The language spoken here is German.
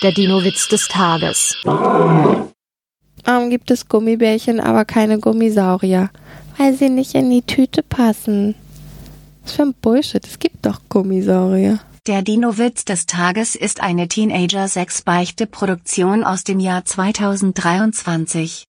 Der Dino-Witz des Tages. Warum gibt es Gummibärchen, aber keine Gummisaurier? Weil sie nicht in die Tüte passen. Was für ein Bullshit. Es gibt doch Gummisaurier. Der Dino-Witz des Tages ist eine Teenager-6-Beichte-Produktion aus dem Jahr 2023.